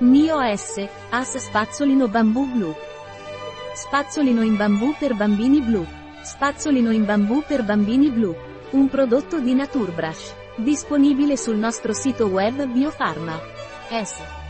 Nio S, As Spazzolino Bambù Blu. Spazzolino in bambù per bambini blu. Spazzolino in bambù per bambini blu. Un prodotto di Naturbrush. Disponibile sul nostro sito web Biofarma. S.